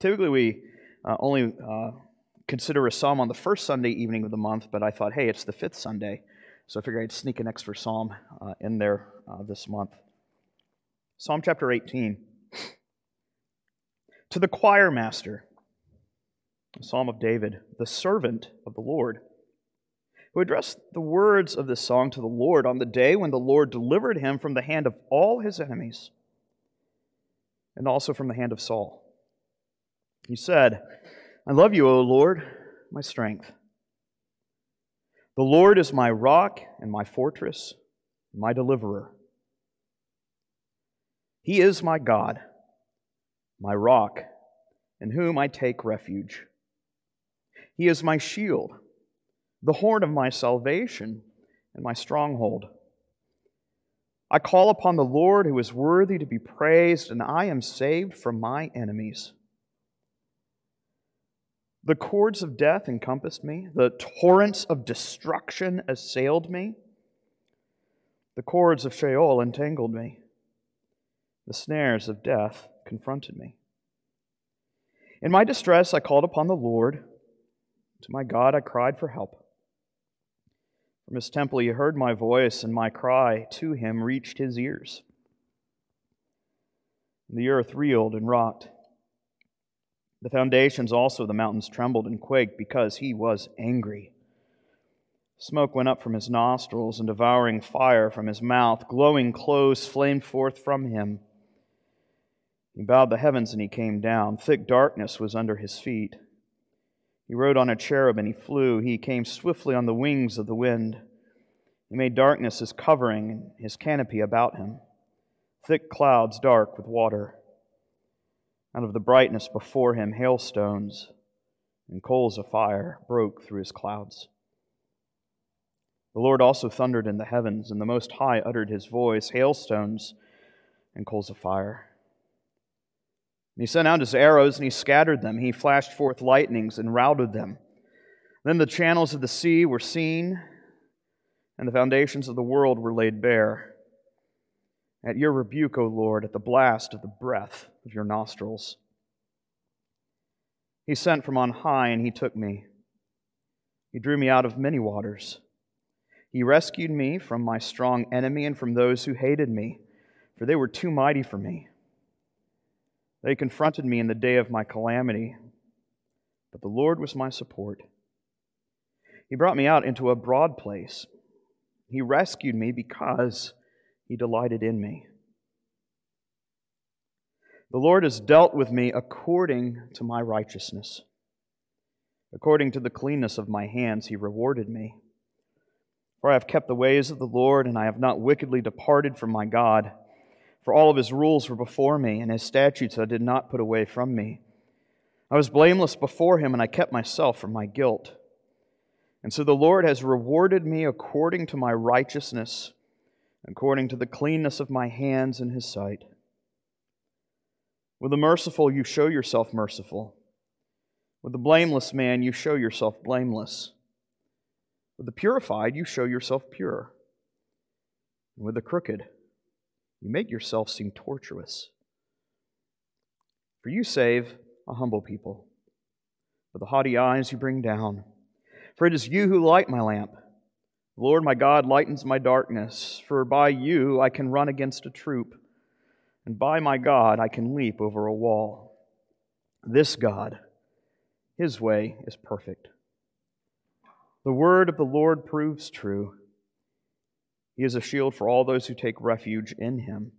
Typically, we uh, only uh, consider a psalm on the first Sunday evening of the month, but I thought, hey, it's the fifth Sunday, so I figured I'd sneak an extra psalm uh, in there uh, this month. Psalm chapter 18. To the choir master, a psalm of David, the servant of the Lord, who addressed the words of this song to the Lord on the day when the Lord delivered him from the hand of all his enemies and also from the hand of Saul. He said, I love you, O Lord, my strength. The Lord is my rock and my fortress, my deliverer. He is my God, my rock, in whom I take refuge. He is my shield, the horn of my salvation, and my stronghold. I call upon the Lord who is worthy to be praised, and I am saved from my enemies. The cords of death encompassed me, the torrents of destruction assailed me, the cords of Sheol entangled me, the snares of death confronted me. In my distress, I called upon the Lord. To my God, I cried for help. From his temple, he heard my voice, and my cry to him reached his ears. The earth reeled and rocked. The foundations also of the mountains trembled and quaked because he was angry. Smoke went up from his nostrils, and devouring fire from his mouth. Glowing clothes flamed forth from him. He bowed the heavens and he came down. Thick darkness was under his feet. He rode on a cherub and he flew. He came swiftly on the wings of the wind. He made darkness his covering and his canopy about him. Thick clouds dark with water. Out of the brightness before him, hailstones and coals of fire broke through his clouds. The Lord also thundered in the heavens, and the Most High uttered his voice, hailstones and coals of fire. And he sent out his arrows, and he scattered them. He flashed forth lightnings and routed them. Then the channels of the sea were seen, and the foundations of the world were laid bare. At your rebuke, O Lord, at the blast of the breath of your nostrils. He sent from on high, and he took me. He drew me out of many waters. He rescued me from my strong enemy and from those who hated me, for they were too mighty for me. They confronted me in the day of my calamity, but the Lord was my support. He brought me out into a broad place. He rescued me because he delighted in me. The Lord has dealt with me according to my righteousness. According to the cleanness of my hands, he rewarded me. For I have kept the ways of the Lord, and I have not wickedly departed from my God. For all of his rules were before me, and his statutes I did not put away from me. I was blameless before him, and I kept myself from my guilt. And so the Lord has rewarded me according to my righteousness, according to the cleanness of my hands in his sight. With the merciful, you show yourself merciful. With the blameless man, you show yourself blameless. With the purified, you show yourself pure. And with the crooked, you make yourself seem tortuous. For you save a humble people, but the haughty eyes you bring down. For it is you who light my lamp. Lord my God lightens my darkness, for by you I can run against a troop, and by my God I can leap over a wall. This God, his way is perfect. The word of the Lord proves true. He is a shield for all those who take refuge in him.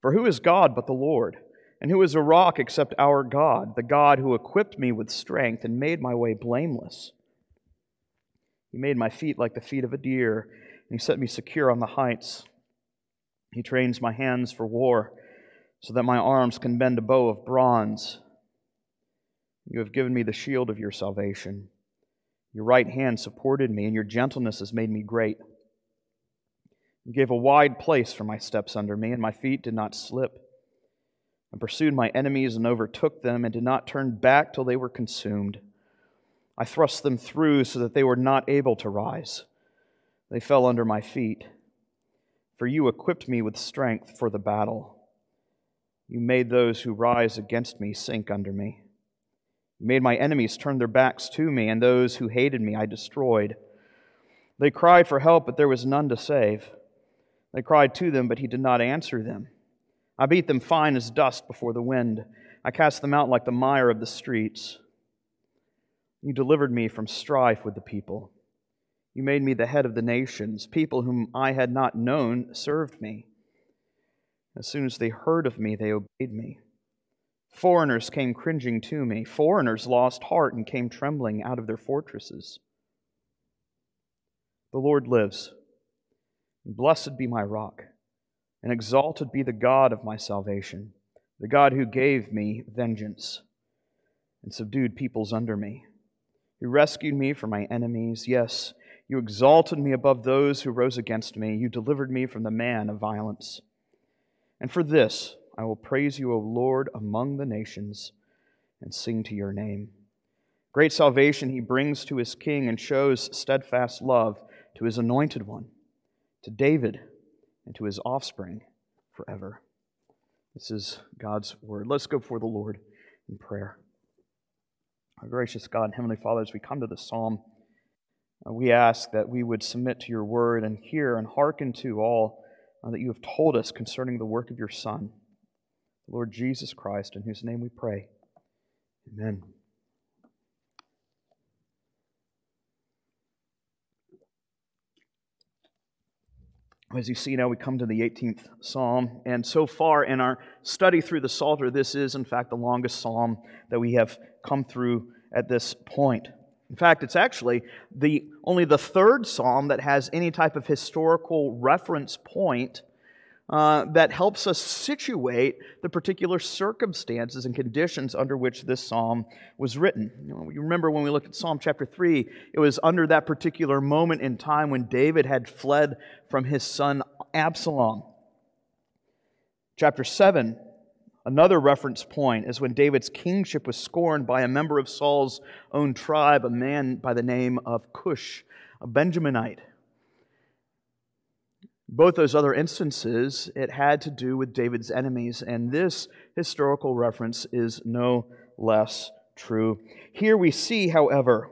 For who is God but the Lord? And who is a rock except our God, the God who equipped me with strength and made my way blameless? He made my feet like the feet of a deer, and he set me secure on the heights. He trains my hands for war, so that my arms can bend a bow of bronze. You have given me the shield of your salvation. Your right hand supported me, and your gentleness has made me great. You gave a wide place for my steps under me, and my feet did not slip. I pursued my enemies and overtook them, and did not turn back till they were consumed. I thrust them through so that they were not able to rise. They fell under my feet. For you equipped me with strength for the battle. You made those who rise against me sink under me. You made my enemies turn their backs to me, and those who hated me I destroyed. They cried for help, but there was none to save. They cried to them, but he did not answer them. I beat them fine as dust before the wind. I cast them out like the mire of the streets. You delivered me from strife with the people. You made me the head of the nations. People whom I had not known served me. As soon as they heard of me, they obeyed me. Foreigners came cringing to me. Foreigners lost heart and came trembling out of their fortresses. The Lord lives. Blessed be my rock, and exalted be the God of my salvation, the God who gave me vengeance and subdued peoples under me. You rescued me from my enemies. Yes, you exalted me above those who rose against me. You delivered me from the man of violence. And for this I will praise you, O Lord, among the nations, and sing to your name. Great salvation he brings to his king and shows steadfast love to his anointed one, to David, and to his offspring forever. This is God's word. Let's go before the Lord in prayer. Our gracious God and Heavenly Father, as we come to the psalm, uh, we ask that we would submit to your word and hear and hearken to all uh, that you have told us concerning the work of your Son, the Lord Jesus Christ, in whose name we pray. Amen. As you see now, we come to the 18th psalm, and so far in our study through the Psalter, this is in fact the longest psalm that we have come through at this point. In fact, it's actually the, only the third psalm that has any type of historical reference point uh, that helps us situate the particular circumstances and conditions under which this psalm was written. You, know, you remember when we looked at Psalm chapter 3, it was under that particular moment in time when David had fled from his son Absalom. Chapter 7 Another reference point is when David's kingship was scorned by a member of Saul's own tribe, a man by the name of Cush, a Benjaminite. Both those other instances, it had to do with David's enemies, and this historical reference is no less true. Here we see, however,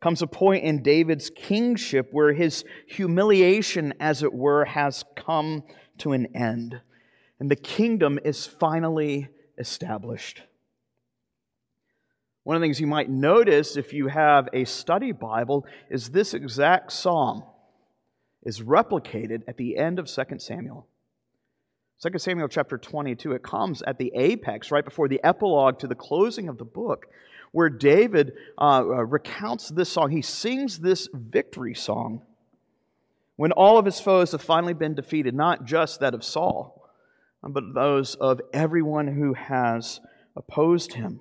comes a point in David's kingship where his humiliation, as it were, has come to an end and the kingdom is finally established. One of the things you might notice if you have a study Bible is this exact psalm is replicated at the end of 2 Samuel. 2 Samuel chapter 22, it comes at the apex, right before the epilogue to the closing of the book, where David uh, uh recounts this song. He sings this victory song when all of his foes have finally been defeated, not just that of Saul, but those of everyone who has opposed him.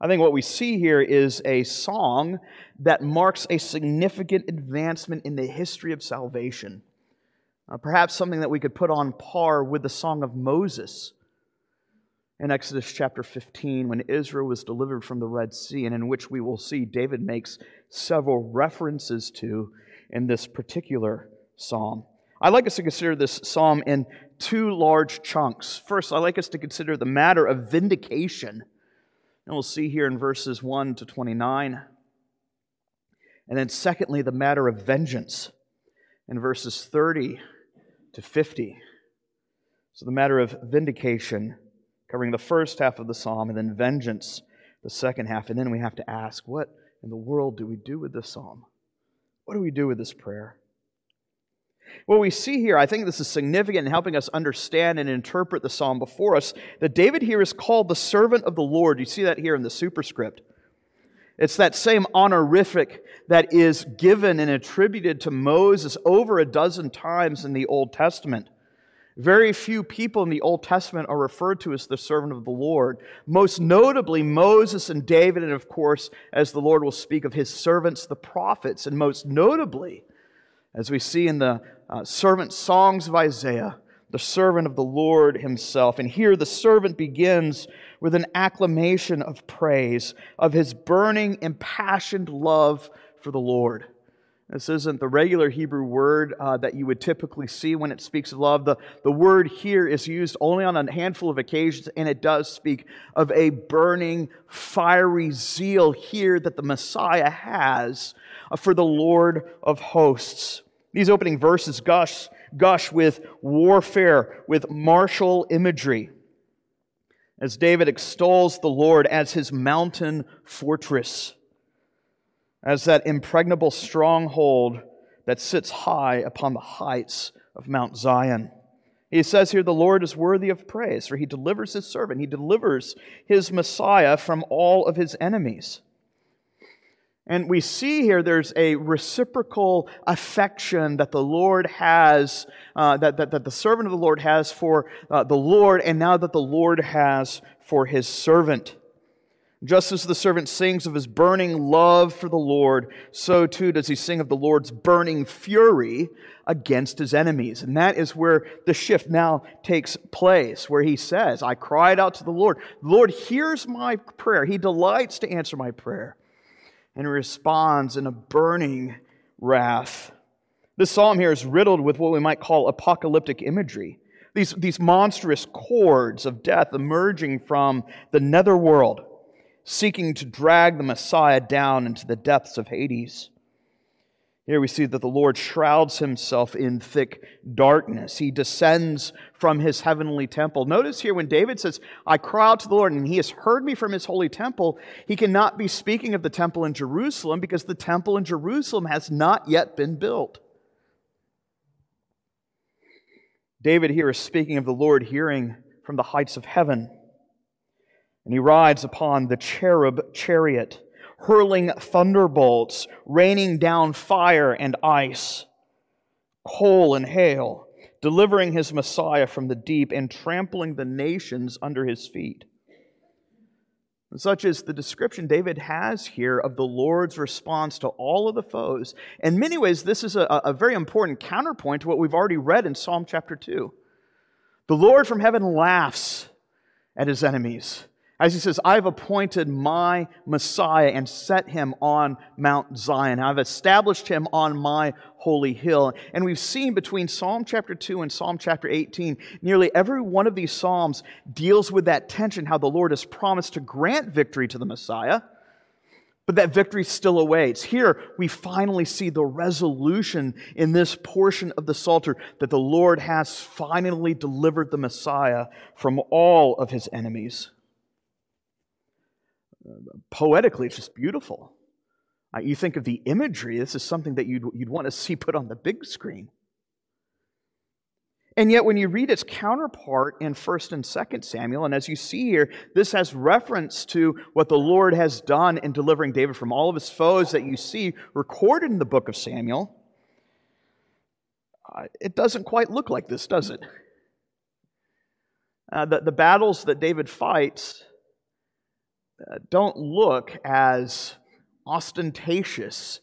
I think what we see here is a song that marks a significant advancement in the history of salvation. Uh, perhaps something that we could put on par with the Song of Moses in Exodus chapter 15 when Israel was delivered from the Red Sea, and in which we will see David makes several references to in this particular psalm. I'd like us to consider this psalm in two large chunks. First, I'd like us to consider the matter of vindication. And we'll see here in verses 1 to 29. And then, secondly, the matter of vengeance in verses 30 to 50. So, the matter of vindication, covering the first half of the psalm, and then vengeance, the second half. And then we have to ask, what in the world do we do with this psalm? What do we do with this prayer? What we see here, I think this is significant in helping us understand and interpret the psalm before us, that David here is called the servant of the Lord. You see that here in the superscript. It's that same honorific that is given and attributed to Moses over a dozen times in the Old Testament. Very few people in the Old Testament are referred to as the servant of the Lord. Most notably, Moses and David, and of course, as the Lord will speak of his servants, the prophets, and most notably, as we see in the uh, servant songs of Isaiah, the servant of the Lord himself. And here the servant begins with an acclamation of praise of his burning, impassioned love for the Lord. This isn't the regular Hebrew word uh, that you would typically see when it speaks of love. The, the word here is used only on a handful of occasions, and it does speak of a burning, fiery zeal here that the Messiah has uh, for the Lord of hosts. These opening verses gush, gush with warfare, with martial imagery, as David extols the Lord as his mountain fortress as that impregnable stronghold that sits high upon the heights of Mount Zion. He says here, The Lord is worthy of praise, for he delivers his servant. He delivers his Messiah from all of his enemies. And we see here there's a reciprocal affection that the Lord has, uh, that, that, that the servant of the Lord has for uh, the Lord, and now that the Lord has for his servant. Just as the servant sings of his burning love for the Lord, so too does he sing of the Lord's burning fury against his enemies. And that is where the shift now takes place, where he says, I cried out to the Lord. The Lord hears my prayer. He delights to answer my prayer and responds in a burning wrath. This psalm here is riddled with what we might call apocalyptic imagery. These, these monstrous cords of death emerging from the netherworld seeking to drag the Messiah down into the depths of Hades. Here we see that the Lord shrouds himself in thick darkness. He descends from his heavenly temple. Notice here when David says, I cry out to the Lord, and he has heard me from his holy temple, he cannot be speaking of the temple in Jerusalem because the temple in Jerusalem has not yet been built. David here is speaking of the Lord hearing from the heights of heaven. And he rides upon the cherub chariot, hurling thunderbolts, raining down fire and ice, coal and hail, delivering his Messiah from the deep and trampling the nations under his feet. Such is the description David has here of the Lord's response to all of the foes. In many ways, this is a, a very important counterpoint to what we've already read in Psalm chapter 2. The Lord from heaven laughs at his enemies. As he says, I've appointed my Messiah and set him on Mount Zion. I've established him on my holy hill. And we've seen between Psalm chapter 2 and Psalm chapter 18, nearly every one of these Psalms deals with that tension, how the Lord has promised to grant victory to the Messiah, but that victory still awaits. Here, we finally see the resolution in this portion of the Psalter that the Lord has finally delivered the Messiah from all of his enemies poetically, it's just beautiful. Uh, you think of the imagery, this is something that you'd, you'd want to see put on the big screen. And yet, when you read its counterpart in 1st and 2nd Samuel, and as you see here, this has reference to what the Lord has done in delivering David from all of his foes that you see recorded in the book of Samuel. Uh, it doesn't quite look like this, does it? Uh, the, the battles that David fights don't look as ostentatious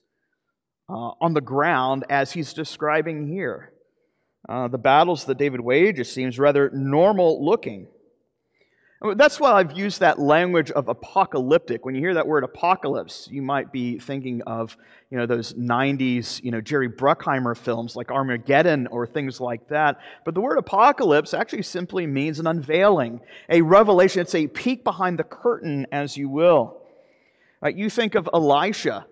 uh, on the ground as he's describing here. Uh, the battles that David wages seems rather normal looking. That's why I've used that language of apocalyptic. When you hear that word apocalypse, you might be thinking of you know, those 90s you know, Jerry Bruckheimer films like Armageddon or things like that. But the word apocalypse actually simply means an unveiling, a revelation. It's a peek behind the curtain, as you will. Uh, you think of Elisha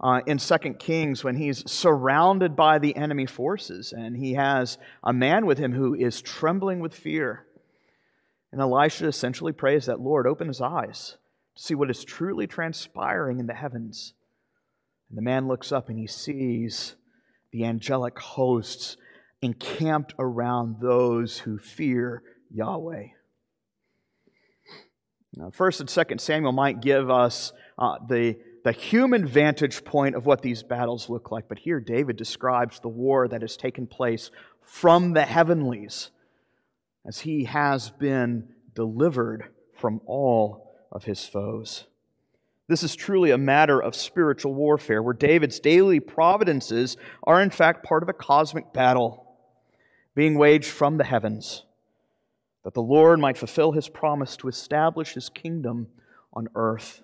uh, in 2 Kings when he's surrounded by the enemy forces and he has a man with him who is trembling with fear. And Elisha essentially prays that, Lord, open his eyes to see what is truly transpiring in the heavens. And the man looks up and he sees the angelic hosts encamped around those who fear Yahweh. Now, first and second Samuel might give us uh, the, the human vantage point of what these battles look like, but here David describes the war that has taken place from the heavenlies as he has been delivered from all of his foes. This is truly a matter of spiritual warfare, where David's daily providences are, in fact, part of a cosmic battle being waged from the heavens, that the Lord might fulfill his promise to establish his kingdom on earth.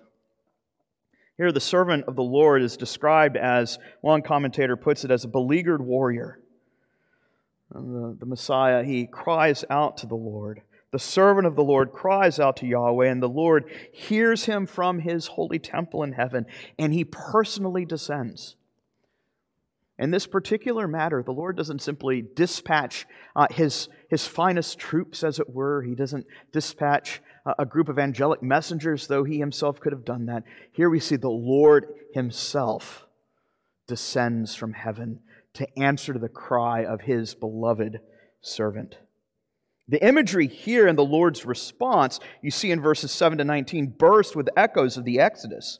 Here, the servant of the Lord is described as, one commentator puts it, as a beleaguered warrior. The, the Messiah, he cries out to the Lord. The servant of the Lord cries out to Yahweh, and the Lord hears him from his holy temple in heaven, and he personally descends. In this particular matter, the Lord doesn't simply dispatch uh, his, his finest troops, as it were. He doesn't dispatch uh, a group of angelic messengers, though he himself could have done that. Here we see the Lord himself descends from heaven to answer to the cry of his beloved servant. The imagery here in the Lord's response, you see in verses 7 to 19, burst with echoes of the Exodus.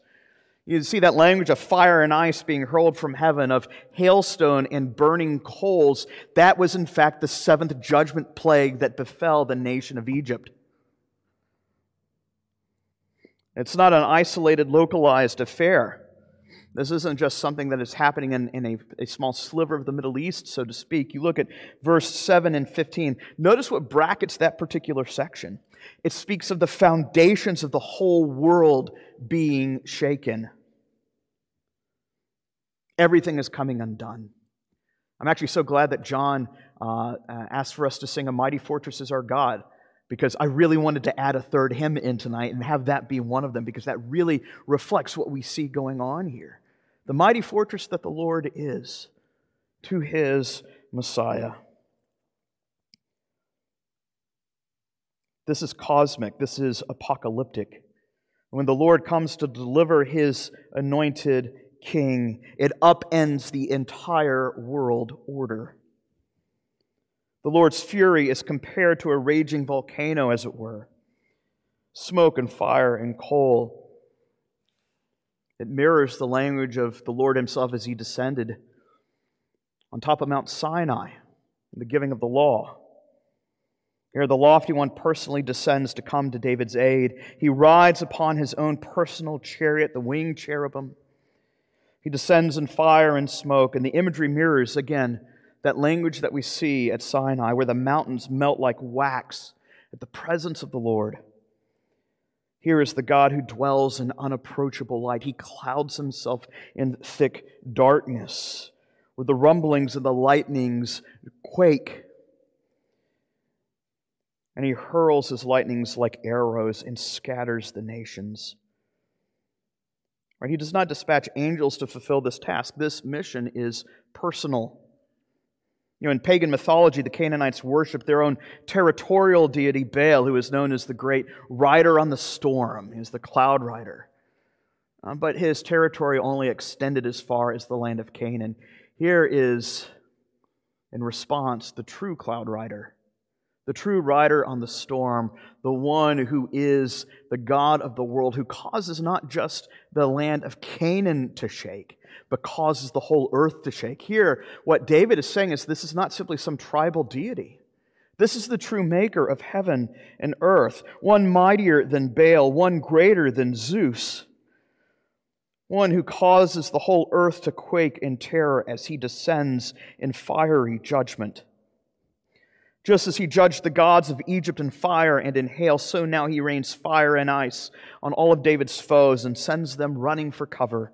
You see that language of fire and ice being hurled from heaven, of hailstone and burning coals. That was, in fact, the seventh judgment plague that befell the nation of Egypt. It's not an isolated, localized affair. This isn't just something that is happening in, in a, a small sliver of the Middle East, so to speak. You look at verse 7 and 15. Notice what brackets that particular section. It speaks of the foundations of the whole world being shaken. Everything is coming undone. I'm actually so glad that John uh, uh asked for us to sing A Mighty Fortress is Our God because I really wanted to add a third hymn in tonight and have that be one of them because that really reflects what we see going on here. The mighty fortress that the Lord is to his Messiah. This is cosmic, this is apocalyptic. When the Lord comes to deliver his anointed king, it upends the entire world order. The Lord's fury is compared to a raging volcano, as it were smoke and fire and coal. It mirrors the language of the Lord Himself as He descended on top of Mount Sinai in the giving of the law. Here, the lofty one personally descends to come to David's aid. He rides upon his own personal chariot, the winged cherubim. He descends in fire and smoke, and the imagery mirrors, again, that language that we see at Sinai, where the mountains melt like wax at the presence of the Lord. Here is the God who dwells in unapproachable light. He clouds himself in thick darkness, where the rumblings and the lightnings quake. And he hurls his lightnings like arrows and scatters the nations. Right? He does not dispatch angels to fulfill this task. This mission is personal. You know, in pagan mythology, the Canaanites worshiped their own territorial deity, Baal, who is known as the great rider on the storm. He's the cloud rider. Um, but his territory only extended as far as the land of Canaan. Here is, in response, the true cloud rider, the true rider on the storm, the one who is the God of the world, who causes not just the land of Canaan to shake, but causes the whole earth to shake. Here, what David is saying is this is not simply some tribal deity. This is the true maker of heaven and earth, one mightier than Baal, one greater than Zeus, one who causes the whole earth to quake in terror as he descends in fiery judgment. Just as he judged the gods of Egypt in fire and in hail, so now he rains fire and ice on all of David's foes and sends them running for cover.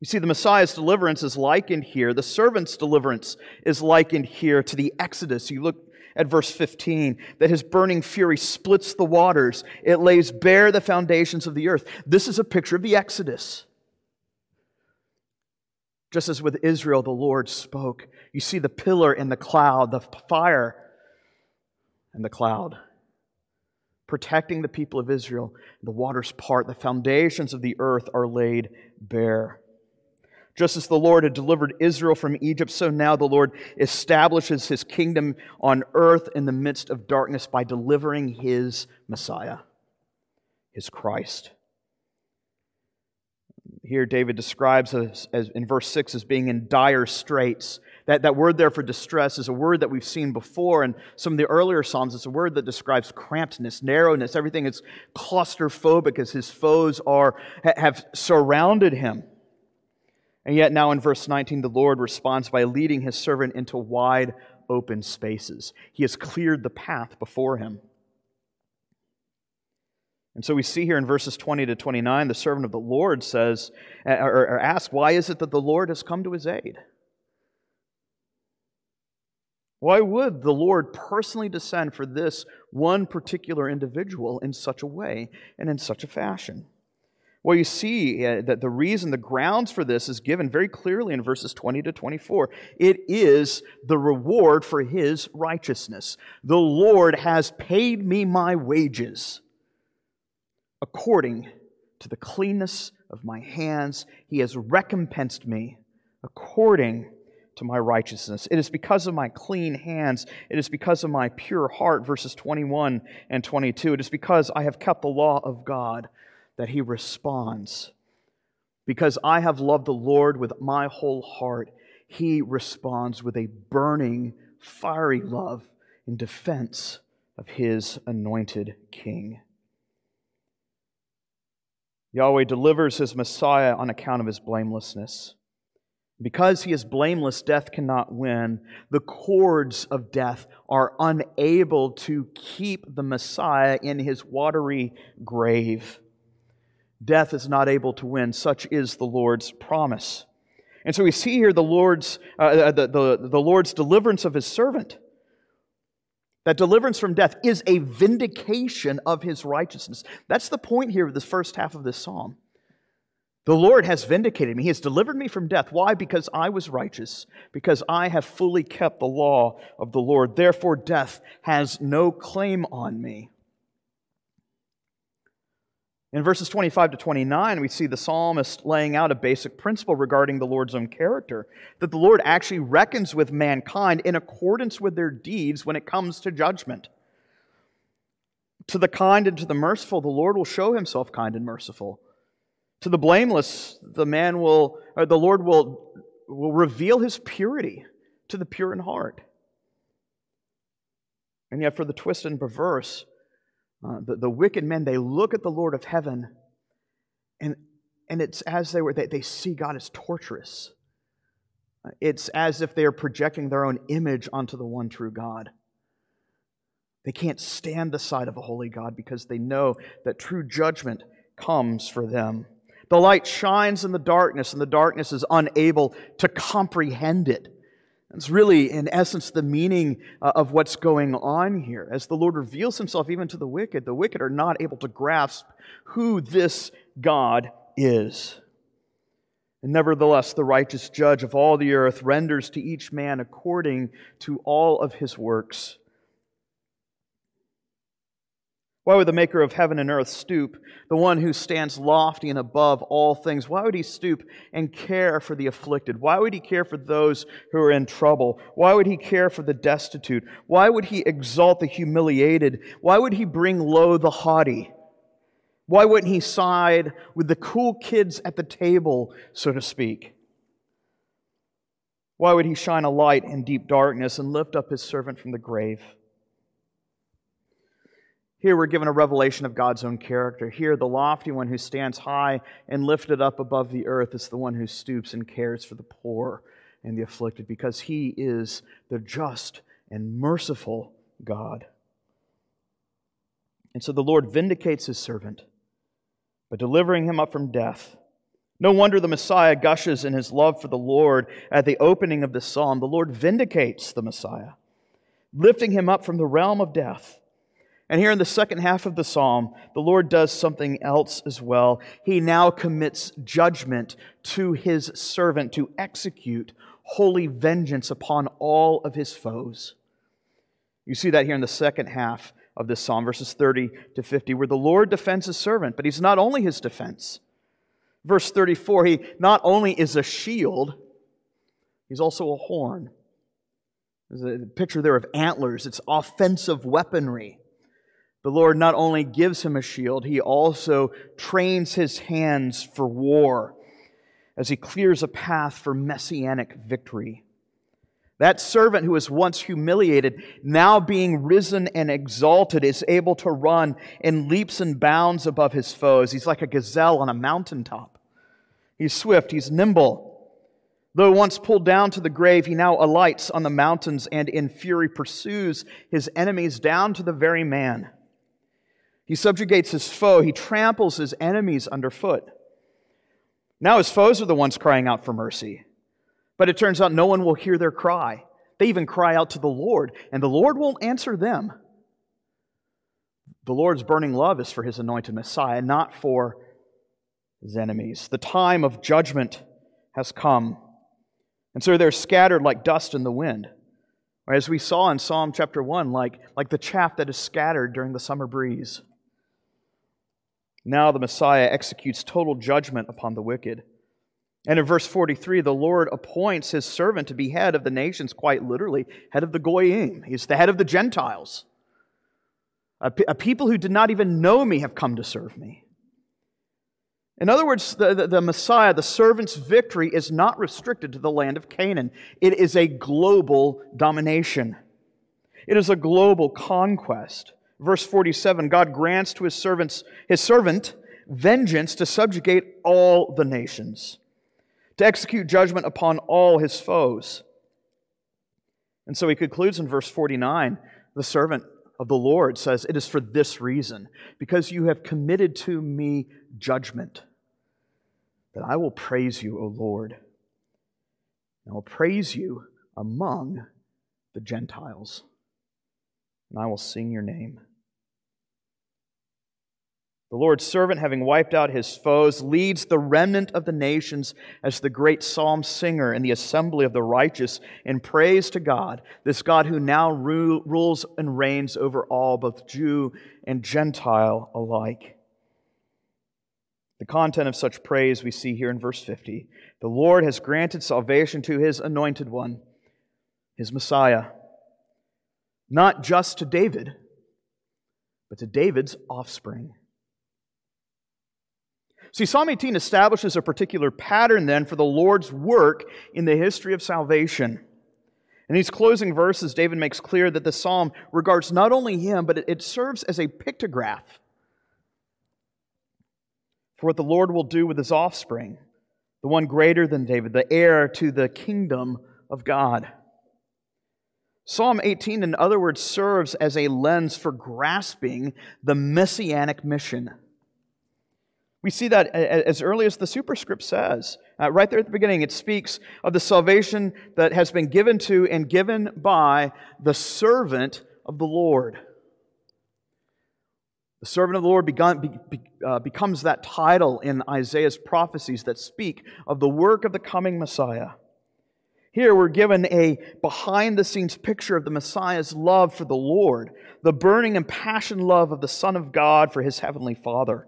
You see, the Messiah's deliverance is likened here, the servant's deliverance is likened here to the Exodus. You look at verse 15 that his burning fury splits the waters, it lays bare the foundations of the earth. This is a picture of the Exodus. Just as with Israel, the Lord spoke. You see the pillar and the cloud, the fire and the cloud, protecting the people of Israel. The waters part, the foundations of the earth are laid bare. Just as the Lord had delivered Israel from Egypt, so now the Lord establishes his kingdom on earth in the midst of darkness by delivering his Messiah, his Christ. Here, David describes as, as in verse 6 as being in dire straits. That, that word there for distress is a word that we've seen before in some of the earlier Psalms. It's a word that describes crampedness, narrowness. Everything is claustrophobic as his foes are, have surrounded him. And yet, now in verse 19, the Lord responds by leading his servant into wide open spaces. He has cleared the path before him. And so we see here in verses 20 to 29, the servant of the Lord says, or, or asks, Why is it that the Lord has come to his aid? Why would the Lord personally descend for this one particular individual in such a way and in such a fashion? Well, you see uh, that the reason, the grounds for this is given very clearly in verses 20 to 24. It is the reward for his righteousness. The Lord has paid me my wages according to the cleanness of my hands. He has recompensed me according to my righteousness. It is because of my clean hands. It is because of my pure heart, verses 21 and 22. It is because I have kept the law of God that he responds. Because I have loved the Lord with my whole heart, he responds with a burning, fiery love in defense of his anointed king. Yahweh delivers his Messiah on account of his blamelessness. Because he is blameless, death cannot win. The cords of death are unable to keep the Messiah in his watery grave. Death is not able to win. Such is the Lord's promise. And so we see here the Lord's, uh, the, the, the Lord's deliverance of his servant. That deliverance from death is a vindication of his righteousness. That's the point here of the first half of this psalm. The Lord has vindicated me. He has delivered me from death. Why? Because I was righteous, because I have fully kept the law of the Lord. Therefore, death has no claim on me. In verses 25 to 29, we see the psalmist laying out a basic principle regarding the Lord's own character that the Lord actually reckons with mankind in accordance with their deeds when it comes to judgment. To the kind and to the merciful, the Lord will show himself kind and merciful. To the blameless, the man will, or the Lord will, will reveal his purity to the pure in heart. And yet, for the twisted and perverse, uh, the, the wicked men, they look at the Lord of heaven, and, and it's as they were, they, they see God as torturous. Uh, it's as if they are projecting their own image onto the one true God. They can't stand the sight of a holy God because they know that true judgment comes for them. The light shines in the darkness, and the darkness is unable to comprehend it. It's really, in essence, the meaning uh, of what's going on here. As the Lord reveals himself even to the wicked, the wicked are not able to grasp who this God is. And nevertheless, the righteous judge of all the earth renders to each man according to all of his works. Why would the maker of heaven and earth stoop, the one who stands lofty and above all things? Why would he stoop and care for the afflicted? Why would he care for those who are in trouble? Why would he care for the destitute? Why would he exalt the humiliated? Why would he bring low the haughty? Why wouldn't he side with the cool kids at the table, so to speak? Why would he shine a light in deep darkness and lift up his servant from the grave? Here we're given a revelation of God's own character. Here, the lofty one who stands high and lifted up above the earth is the one who stoops and cares for the poor and the afflicted because he is the just and merciful God. And so the Lord vindicates his servant by delivering him up from death. No wonder the Messiah gushes in his love for the Lord at the opening of the psalm. The Lord vindicates the Messiah, lifting him up from the realm of death and here in the second half of the psalm, the Lord does something else as well. He now commits judgment to his servant to execute holy vengeance upon all of his foes. You see that here in the second half of this psalm, verses 30 to 50, where the Lord defends his servant, but he's not only his defense. Verse 34, he not only is a shield, he's also a horn. There's a picture there of antlers, it's offensive weaponry. The Lord not only gives him a shield, he also trains his hands for war as he clears a path for messianic victory. That servant who was once humiliated, now being risen and exalted, is able to run in leaps and bounds above his foes. He's like a gazelle on a mountaintop. He's swift, he's nimble. Though once pulled down to the grave, he now alights on the mountains and in fury pursues his enemies down to the very man. He subjugates his foe, he tramples his enemies underfoot. Now his foes are the ones crying out for mercy. But it turns out no one will hear their cry. They even cry out to the Lord, and the Lord won't answer them. The Lord's burning love is for his anointed Messiah, not for his enemies. The time of judgment has come. And so they're scattered like dust in the wind. Or as we saw in Psalm chapter 1, like, like the chaff that is scattered during the summer breeze. Now the Messiah executes total judgment upon the wicked. And in verse 43, the Lord appoints his servant to be head of the nations, quite literally, head of the Goyim. He's the head of the Gentiles. A, people who did not even know me have come to serve me. In other words, the, the, the, Messiah, the servant's victory, is not restricted to the land of Canaan. It is a global domination, it is a global conquest. Verse 47 God grants to his servants, his servant, vengeance to subjugate all the nations to execute judgment upon all his foes. And so he concludes in verse 49 the servant of the Lord says, It is for this reason, because you have committed to me judgment, that I will praise you, O Lord. And I will praise you among the Gentiles, and I will sing your name. The Lord's servant, having wiped out his foes, leads the remnant of the nations as the great psalm singer in the assembly of the righteous in praise to God, this God who now rules and reigns over all, both Jew and Gentile alike. The content of such praise we see here in verse 50. The Lord has granted salvation to his anointed one, his Messiah, not just to David, but to David's offspring. See, Psalm 18 establishes a particular pattern then for the Lord's work in the history of salvation. In these closing verses, David makes clear that the psalm regards not only him, but it serves as a pictograph for what the Lord will do with his offspring, the one greater than David, the heir to the kingdom of God. Psalm 18, in other words, serves as a lens for grasping the messianic mission. We see that as early as the superscript says. Uh, right there at the beginning, it speaks of the salvation that has been given to and given by the servant of the Lord. The servant of the Lord begun, be, be, uh, becomes that title in Isaiah's prophecies that speak of the work of the coming Messiah. Here we're given a behind the scenes picture of the Messiah's love for the Lord, the burning and passionate love of the Son of God for his heavenly Father.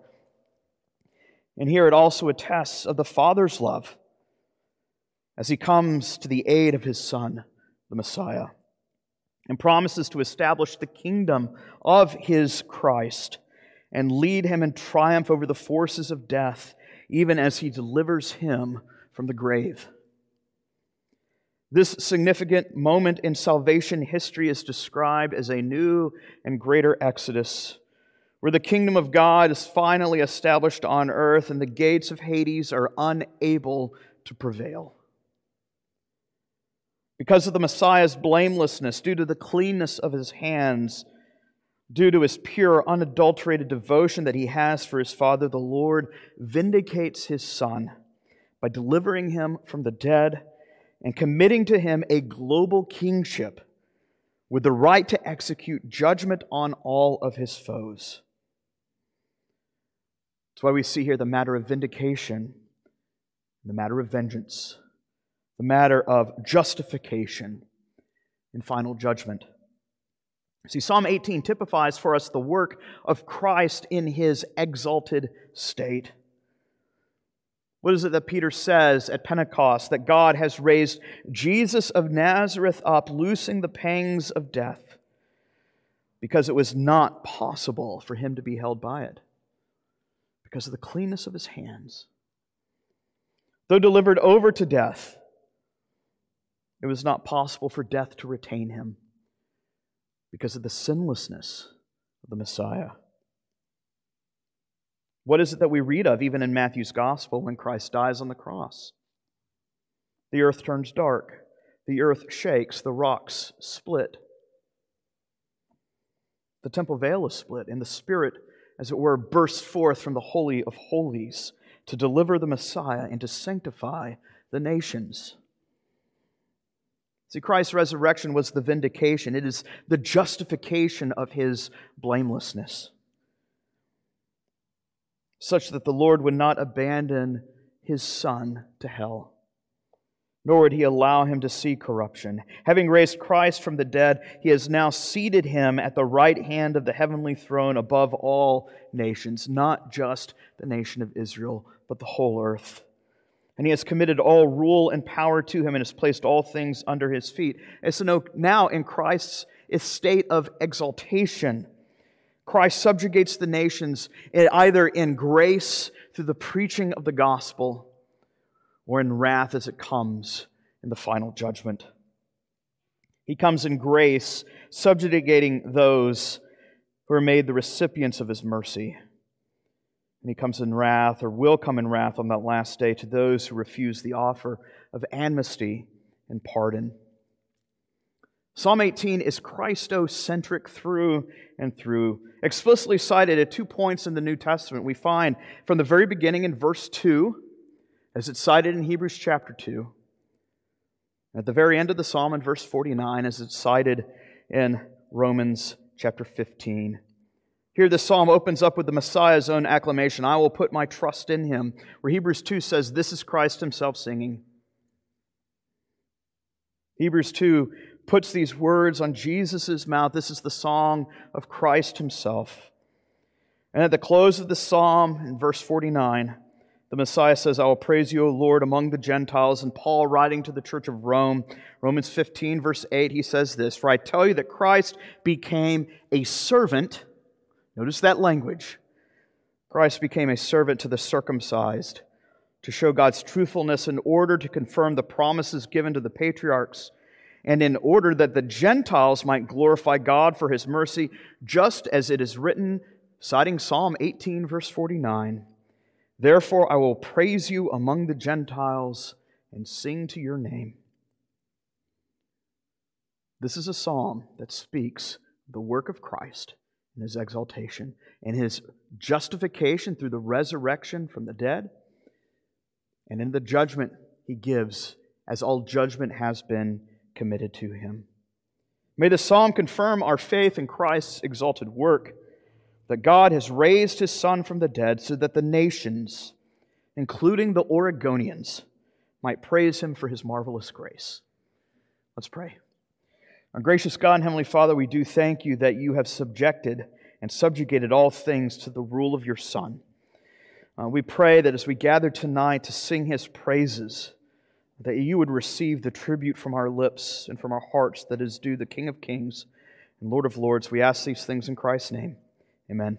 And here it also attests of the Father's love as he comes to the aid of his Son, the Messiah, and promises to establish the kingdom of his Christ and lead him in triumph over the forces of death, even as he delivers him from the grave. This significant moment in salvation history is described as a new and greater exodus where the kingdom of God is finally established on earth and the gates of Hades are unable to prevail. Because of the Messiah's blamelessness, due to the cleanness of his hands, due to his pure, unadulterated devotion that he has for his Father, the Lord vindicates his Son by delivering him from the dead and committing to him a global kingship with the right to execute judgment on all of his foes. That's why we see here the matter of vindication, the matter of vengeance, the matter of justification and final judgment. See, Psalm 18 typifies for us the work of Christ in his exalted state. What is it that Peter says at Pentecost? That God has raised Jesus of Nazareth up, loosing the pangs of death, because it was not possible for him to be held by it because of the cleanness of his hands. Though delivered over to death, it was not possible for death to retain him because of the sinlessness of the Messiah. What is it that we read of even in Matthew's gospel when Christ dies on the cross? The earth turns dark, the earth shakes, the rocks split. The temple veil is split, and the Spirit as it were, burst forth from the Holy of Holies to deliver the Messiah and to sanctify the nations. See, Christ's resurrection was the vindication, it is the justification of his blamelessness, such that the Lord would not abandon his Son to hell nor would he allow him to see corruption. Having raised Christ from the dead, he has now seated him at the right hand of the heavenly throne above all nations, not just the nation of Israel, but the whole earth. And he has committed all rule and power to him and has placed all things under his feet. And so now in Christ's estate of exaltation, Christ subjugates the nations either in grace through the preaching of the gospel or in wrath as it comes in the final judgment. He comes in grace, subjugating those who are made the recipients of his mercy. And he comes in wrath, or will come in wrath on that last day to those who refuse the offer of amnesty and pardon. Psalm 18 is Christocentric through and through. Explicitly cited at two points in the New Testament, we find from the very beginning in verse 2 as it's cited in Hebrews chapter 2. At the very end of the psalm in verse 49, as it's cited in Romans chapter 15. Here, the psalm opens up with the Messiah's own acclamation I will put my trust in him, where Hebrews 2 says, This is Christ himself singing. Hebrews 2 puts these words on Jesus' mouth. This is the song of Christ himself. And at the close of the psalm, in verse 49, the Messiah says, I will praise you, O Lord, among the Gentiles. And Paul, writing to the church of Rome, Romans 15, verse 8, he says this For I tell you that Christ became a servant. Notice that language. Christ became a servant to the circumcised to show God's truthfulness in order to confirm the promises given to the patriarchs and in order that the Gentiles might glorify God for his mercy, just as it is written, citing Psalm 18, verse 49. Therefore, I will praise you among the Gentiles and sing to your name. This is a psalm that speaks the work of Christ and his exaltation and his justification through the resurrection from the dead and in the judgment he gives as all judgment has been committed to him. May the psalm confirm our faith in Christ's exalted work that God has raised his Son from the dead so that the nations, including the Oregonians, might praise him for his marvelous grace. Let's pray. Our gracious God and Heavenly Father, we do thank you that you have subjected and subjugated all things to the rule of your Son. Uh, we pray that as we gather tonight to sing his praises, that you would receive the tribute from our lips and from our hearts that is due the King of Kings and Lord of Lords. We ask these things in Christ's name. Amen.